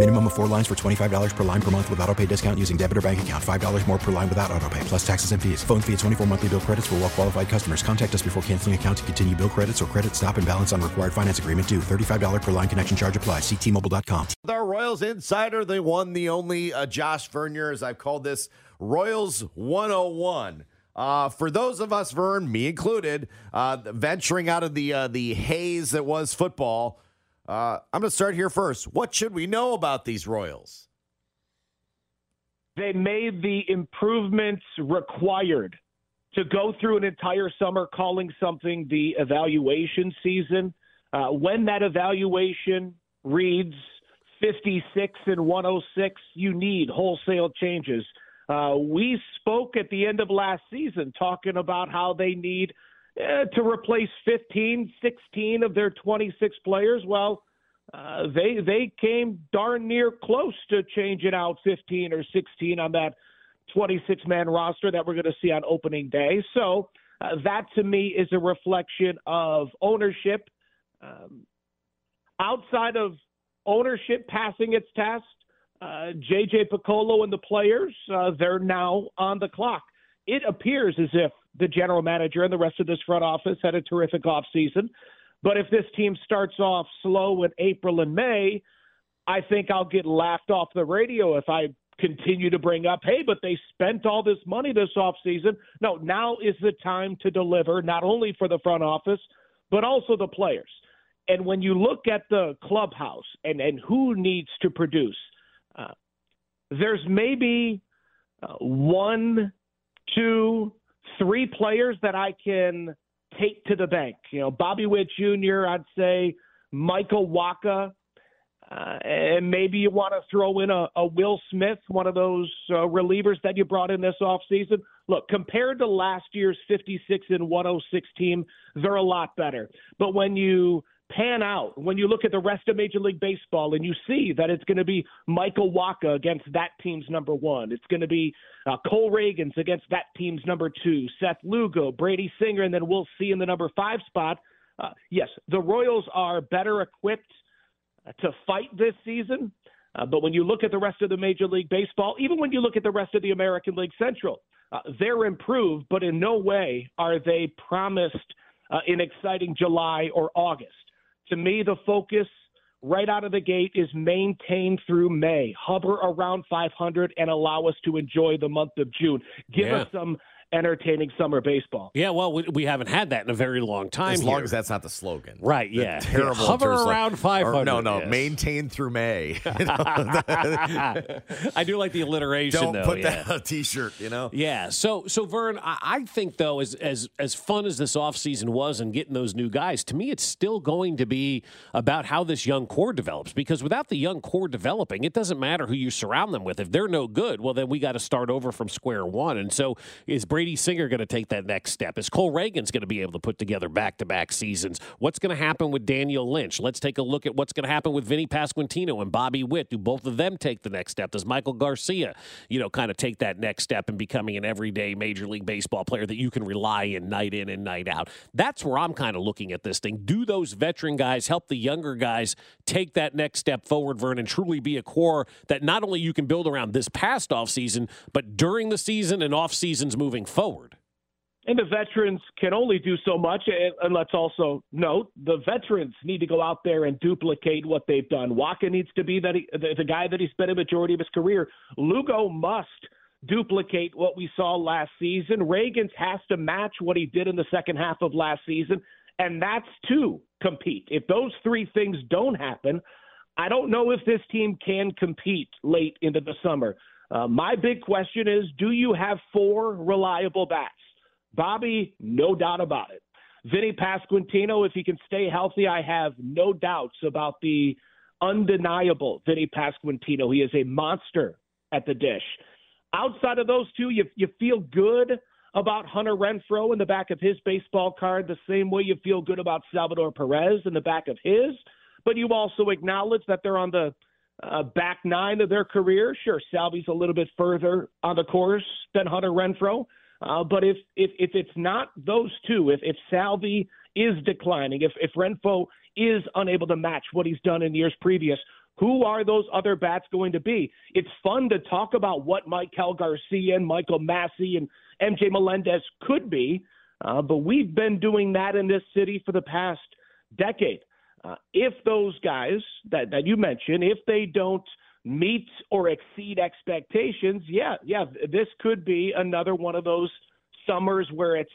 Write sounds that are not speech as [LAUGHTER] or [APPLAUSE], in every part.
Minimum of four lines for $25 per line per month with auto pay discount using debit or bank account. $5 more per line without auto pay, plus taxes and fees. Phone fee at 24 monthly bill credits for well qualified customers. Contact us before canceling account to continue bill credits or credit stop and balance on required finance agreement due. $35 per line connection charge applies. Ctmobile.com. With our Royals insider, they won the only uh, Josh Vernier, as I've called this, Royals 101. Uh, for those of us, Vern, me included, uh, venturing out of the uh, the haze that was football, uh, I'm going to start here first. What should we know about these Royals? They made the improvements required to go through an entire summer calling something the evaluation season. Uh, when that evaluation reads 56 and 106, you need wholesale changes. Uh, we spoke at the end of last season talking about how they need uh, to replace 15, 16 of their 26 players. Well, uh, they they came darn near close to changing out 15 or 16 on that 26 man roster that we're going to see on opening day. So uh, that to me is a reflection of ownership. Um, outside of ownership passing its test, uh, JJ Picollo and the players, uh, they're now on the clock. It appears as if the general manager and the rest of this front office had a terrific offseason. But if this team starts off slow in April and May, I think I'll get laughed off the radio if I continue to bring up, hey, but they spent all this money this offseason. No, now is the time to deliver, not only for the front office, but also the players. And when you look at the clubhouse and, and who needs to produce, uh, there's maybe uh, one, two, three players that I can take to the bank. You know, Bobby Witt Jr., I'd say Michael Wacha, uh, and maybe you want to throw in a, a Will Smith, one of those uh, relievers that you brought in this offseason. Look, compared to last year's 56 and 106 team, they're a lot better. But when you pan out, when you look at the rest of Major League Baseball and you see that it's going to be Michael Wacha against that team's number one, it's going to be uh, Cole Ragans against that team's number two, Seth Lugo, Brady Singer, and then we'll see in the number five spot. Uh, yes, the Royals are better equipped to fight this season. Uh, but when you look at the rest of the Major League Baseball, even when you look at the rest of the American League Central, uh, they're improved, but in no way are they promised uh, an exciting July or August. To me, the focus right out of the gate is maintain through May, hover around 500, and allow us to enjoy the month of June. Give Yeah. us some entertaining summer baseball. Yeah, well, we, we haven't had that in a very long time. As long here. as that's not the slogan. Right, The yeah. Terrible. in Hover around 500, No, no. yes. Maintain through May. [LAUGHS] [LAUGHS] I do like the alliteration. Don't though, put yeah. that on a t-shirt, you know? Yeah. So so Vern, I, I think though, as as as fun as this offseason was and getting those new guys, to me it's still going to be about how this young core develops. Because without the young core developing, it doesn't matter who you surround them with. If they're no good, well then we got to start over from square one. And so is Brady Singer going to take that next step? Is Cole Ragans going to be able to put together back to back seasons? What's going to happen with Daniel Lynch? Let's take a look at what's going to happen with Vinny Pasquantino and Bobby Witt. Do both of them take the next step? Does Maikel Garcia, you know, kind of take that next step in becoming an everyday Major League Baseball player that you can rely in night in and night out? That's where I'm kind of looking at this thing. Do those veteran guys help the younger guys take that next step forward, Vern, and truly be a core that not only you can build around this past offseason, but during the season and off seasons moving forward? And the veterans can only do so much. And, let's also note the veterans need to go out there and duplicate what they've done. Wacha needs to be that he, the, the guy that he spent a majority of his career. Lugo must duplicate what we saw last season. Ragans has to match what he did in the second half of last season, and that's to compete. If those three things don't happen, I don't know if this team can compete late into the summer. Uh, my big question is do you have four reliable bats? Bobby, no doubt about it. Vinny Pasquantino, if he can stay healthy, I have no doubts about the undeniable Vinny Pasquantino. He is a monster at the dish. Outside of those two, you, you feel good about Hunter Renfroe in the back of his baseball card the same way you feel good about Salvador Perez in the back of his, but you also acknowledge that they're on the uh, back nine of their career. Sure, Salvy's a little bit further on the course than Hunter Renfroe. uh, but if, if if it's not those two, if if Salvy is declining, if if Renfroe is unable to match what he's done in years previous, who are those other bats going to be? It's fun to talk about what Maikel Garcia and Michael Massey and MJ Melendez could be, uh, but we've been doing that in this city for the past decade. Uh, if those guys that, that you mentioned, if they don't meet or exceed expectations, yeah, yeah, this could be another one of those summers where it's.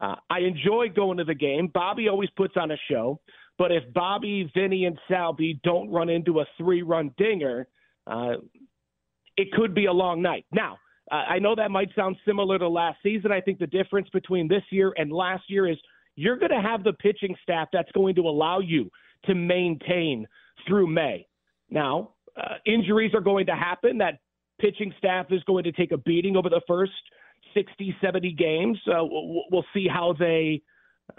Uh, I enjoy going to the game. Bobby always puts on a show, but if Bobby, Vinny, and Salvy don't run into a three-run dinger, uh, it could be a long night. Now, I know that might sound similar to last season. I think the difference between this year and last year is you're going to have the pitching staff that's going to allow you to maintain through May. Now, uh, injuries are going to happen. That pitching staff is going to take a beating over the first 60, 70 games. We'll see how they,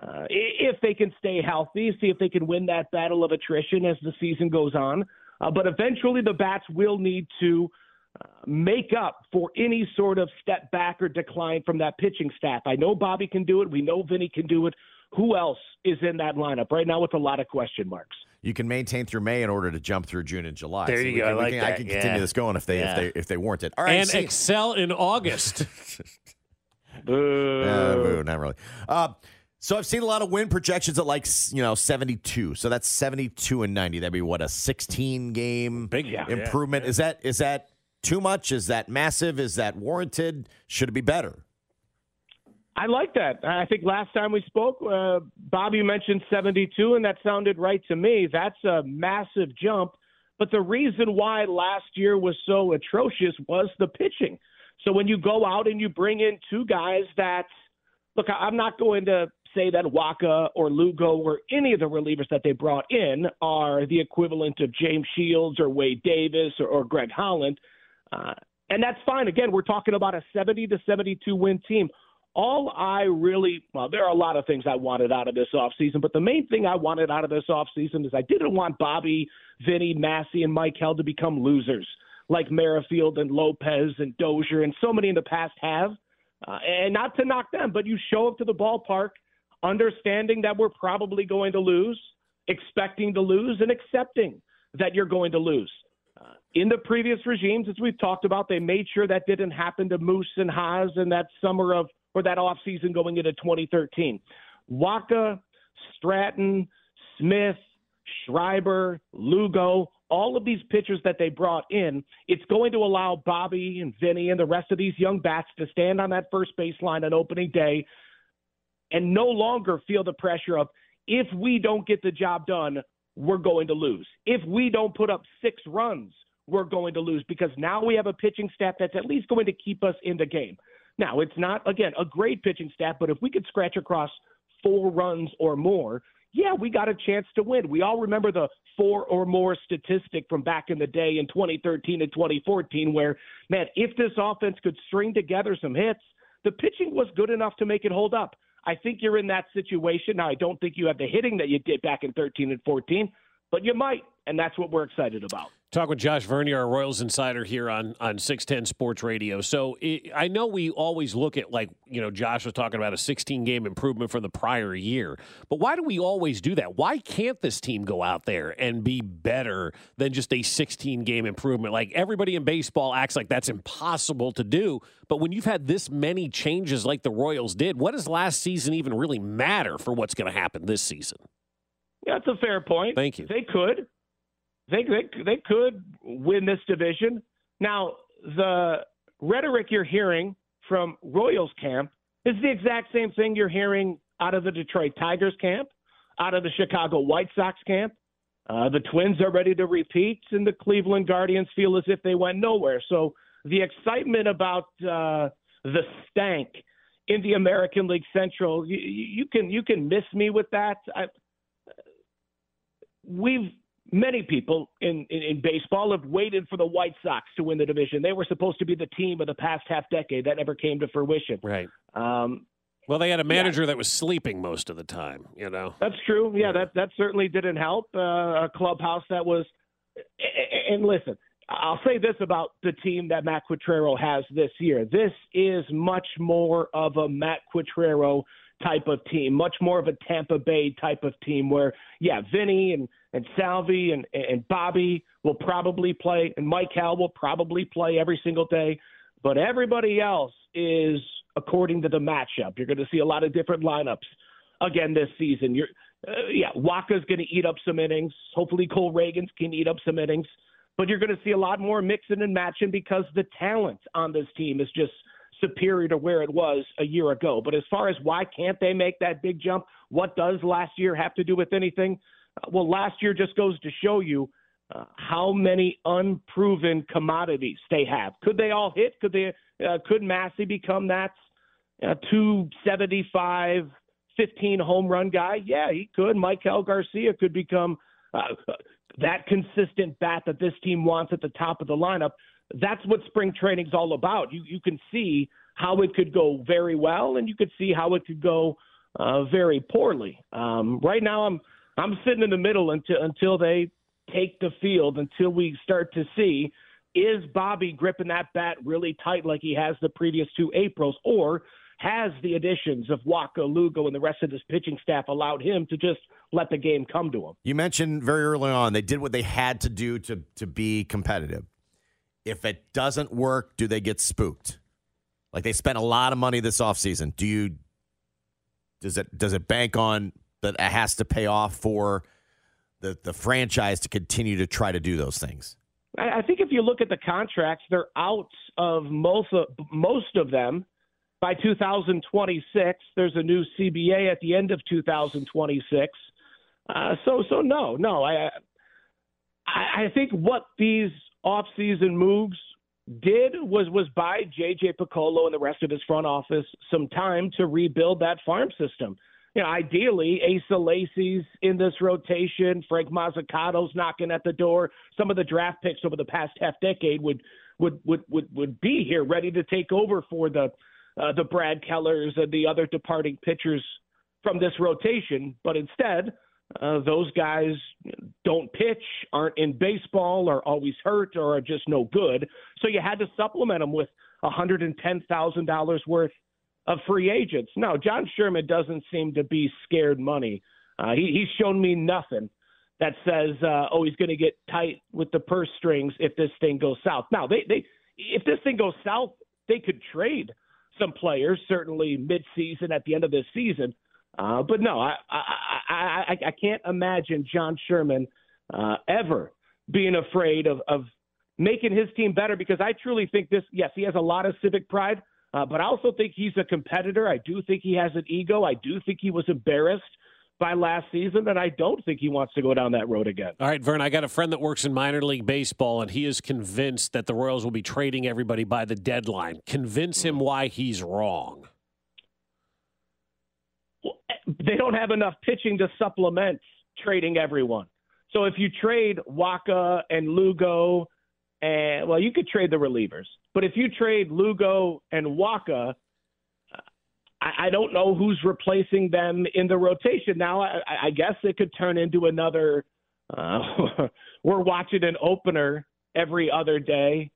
uh, if they can stay healthy, see if they can win that battle of attrition as the season goes on. Uh, but eventually, the bats will need to make up for any sort of step back or decline from that pitching staff. I know Bobby can do it. We know Vinny can do it. Who else is in that lineup right now with a lot of question marks? You can maintain through May in order to jump through June and July. There so you go. Can, I, like can, that. I can continue yeah. this going if they yeah. if they if they warrant it. All right, and see. excel in August. [LAUGHS] boo. Uh, boo. Not really. Uh, so I've seen a lot of win projections at like you know 72. So that's 72 and 90. That'd be what a 16 game Big yeah, improvement. yeah. Is that is that too much? Is that massive? Is that warranted? Should it be better? I like that. I think last time we spoke, uh, Bobby mentioned 72, and that sounded right to me. That's a massive jump. But the reason why last year was so atrocious was the pitching. So when you go out and you bring in two guys that, look, I'm not going to say that Wacha or Lugo or any of the relievers that they brought in are the equivalent of James Shields or Wade Davis or, or Greg Holland. Uh, and that's fine. Again, we're talking about a 70 to 72 win team. All I really, well, there are a lot of things I wanted out of this offseason, but the main thing I wanted out of this offseason is I didn't want Bobby, Vinny, Massey, and Mike Maikel to become losers like Merrifield and Lopez and Dozier and so many in the past have. Uh, and not to knock them, but you show up to the ballpark understanding that we're probably going to lose, expecting to lose, and accepting that you're going to lose. In the previous regimes, as we've talked about, they made sure that didn't happen to Moose and Hos in that summer of or that offseason going into 2013. Wacha, Stratton, Smith, Schreiber, Lugo, all of these pitchers that they brought in, it's going to allow Bobby and Vinny and the rest of these young bats to stand on that first baseline on opening day and no longer feel the pressure of if we don't get the job done, we're going to lose. If we don't put up six runs, we're going to lose because now we have a pitching staff that's at least going to keep us in the game. Now, it's not, again, a great pitching staff, but if we could scratch across four runs or more, yeah, we got a chance to win. We all remember the four or more statistic from back in the day in 2013 and 2014, where, man, if this offense could string together some hits, the pitching was good enough to make it hold up. I think you're in that situation. Now, I don't think you have the hitting that you did back in 13 and 14, but you might, and that's what we're excited about. Talk with Josh Vernier, our Royals insider here on on 610 Sports Radio. So it, I know we always look at like you know Josh was talking about a 16 game improvement from the prior year, but why do we always do that? Why can't this team go out there and be better than just a 16 game improvement? Like everybody in baseball acts like that's impossible to do, but when you've had this many changes like the Royals did, what does last season even really matter for what's going to happen this season? Yeah, that's a fair point. Thank you. They could they, they they could win this division. Now, the rhetoric you're hearing from Royals camp is the exact same thing you're hearing out of the Detroit Tigers camp, out of the Chicago White Sox camp, Uh, the Twins are ready to repeat, and the Cleveland Guardians feel as if they went nowhere. So the excitement about uh, the stank in the American League Central, you, you can you can miss me with that. I, we've many people in, in, in baseball have waited for the White Sox to win the division. They were supposed to be the team of the past half decade. That never came to fruition. Right. Um, well, they had a manager yeah. that was sleeping most of the time. You know. That's true. Yeah, that that certainly didn't help. Uh, a clubhouse that was. And listen, I'll say this about the team that Matt Quatraro has this year. This is much more of a Matt Quatraro type of team, much more of a Tampa Bay type of team where, yeah, Vinny and, and Salvy and, and Bobby will probably play, and Maikel will probably play every single day. But everybody else is according to the matchup. You're going to see a lot of different lineups again this season. You're, uh, yeah, Wacha's going to eat up some innings. Hopefully, Cole Ragans can eat up some innings. But you're going to see a lot more mixing and matching because the talent on this team is just – superior to where it was a year ago. But as far as why can't they make that big jump, what does last year have to do with anything? Uh, well, last year just goes to show you uh, how many unproven commodities they have. Could they all hit? Could they? Uh, could Massey become that uh, 275, 15 home run guy? Yeah, he could. Maikel Garcia could become uh, that consistent bat that this team wants at the top of the lineup that's what spring training's all about. You you can see how it could go very well, and you could see how it could go uh, very poorly. Um, right now, I'm I'm sitting in the middle until until they take the field, until we start to see is Bobby gripping that bat really tight like he has the previous two Aprils, or has the additions of Wacha, Lugo, and the rest of this pitching staff allowed him to just let the game come to him? You mentioned very early on they did what they had to do to to be competitive. If it doesn't work, do they get spooked? Like they spent a lot of money this offseason. Do you does it does it bank on that it has to pay off for the the franchise to continue to try to do those things? I think if you look at the contracts, they're out of most of, most of them by 2026. There's a new CBA at the end of 2026. Uh, so so no no I I think what these offseason moves did was was buy JJ Picollo and the rest of his front office some time to rebuild that farm system. You know, ideally, Asa Lacy's in this rotation. Frank Mozzicato's knocking at the door. Some of the draft picks over the past half decade would would would would, would be here, ready to take over for the uh, the Brad Kellers and the other departing pitchers from this rotation. But instead, uh, those guys don't pitch, aren't in baseball, are always hurt, or are just no good. So you had to supplement them with $110,000 worth of free agents. Now, John Sherman doesn't seem to be scared money. Uh, he, he's shown me nothing that says, uh, oh, he's going to get tight with the purse strings if this thing goes south. Now, they, they, if this thing goes south, they could trade some players, certainly mid-season at the end of this season. Uh, but no, I, I, I, I can't imagine John Sherman uh, ever being afraid of, of making his team better because I truly think this, yes, he has a lot of civic pride, uh, but I also think he's a competitor. I do think he has an ego. I do think he was embarrassed by last season, and I don't think he wants to go down that road again. All right, Vern, I got a friend that works in minor league baseball, and he is convinced that the Royals will be trading everybody by the deadline. Convince him why he's wrong they don't have enough pitching to supplement trading everyone. So if you trade Wacha and Lugo, and well, you could trade the relievers, but if you trade Lugo and Wacha, I, I don't know who's replacing them in the rotation. Now, I, I guess it could turn into another. Uh, [LAUGHS] we're watching an opener every other day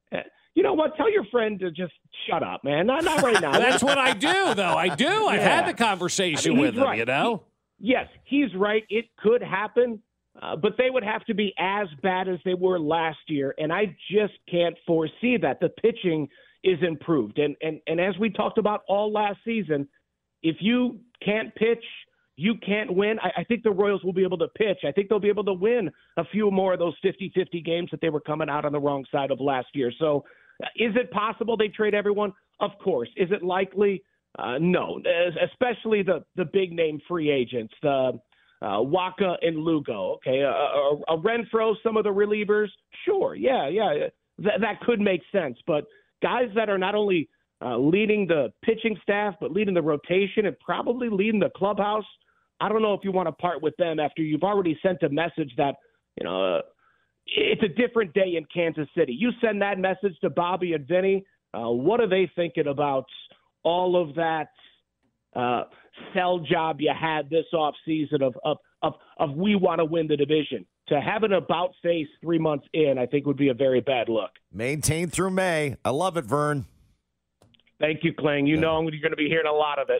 you know what? Tell your friend to just shut up, man. Not, not right now. [LAUGHS] That's what I do, though. I do. I've had the conversation I mean, with him, right. you know? He, yes, he's right. It could happen, uh, but they would have to be as bad as they were last year. And I just can't foresee that. The pitching is improved. And, and, and as we talked about all last season, if you can't pitch – you can't win. I, I, think the Royals will be able to pitch. I think they'll be able to win a few more of those 50 50 games that they were coming out on the wrong side of last year. So, is it possible they trade everyone? Of course. Is it likely? Uh, no, especially the, the big name free agents, the uh, Wacha and Lugo. Okay, a, a, a Renfroe, some of the relievers. Sure, yeah, yeah, that that could make sense. But guys that are not only uh, leading the pitching staff but leading the rotation and probably leading the clubhouse. I don't know if you want to part with them after you've already sent a message that you know uh, it's a different day in Kansas City. You send that message to Bobby and Vinny. Uh, what are they thinking about all of that uh, sell job you had this off season of of of, of we want to win the division? To have an about face three months in, I think would be a very bad look. Maintain through May. I love it, Vern. Thank you, Kling. You yeah. know you're going to be hearing a lot of it.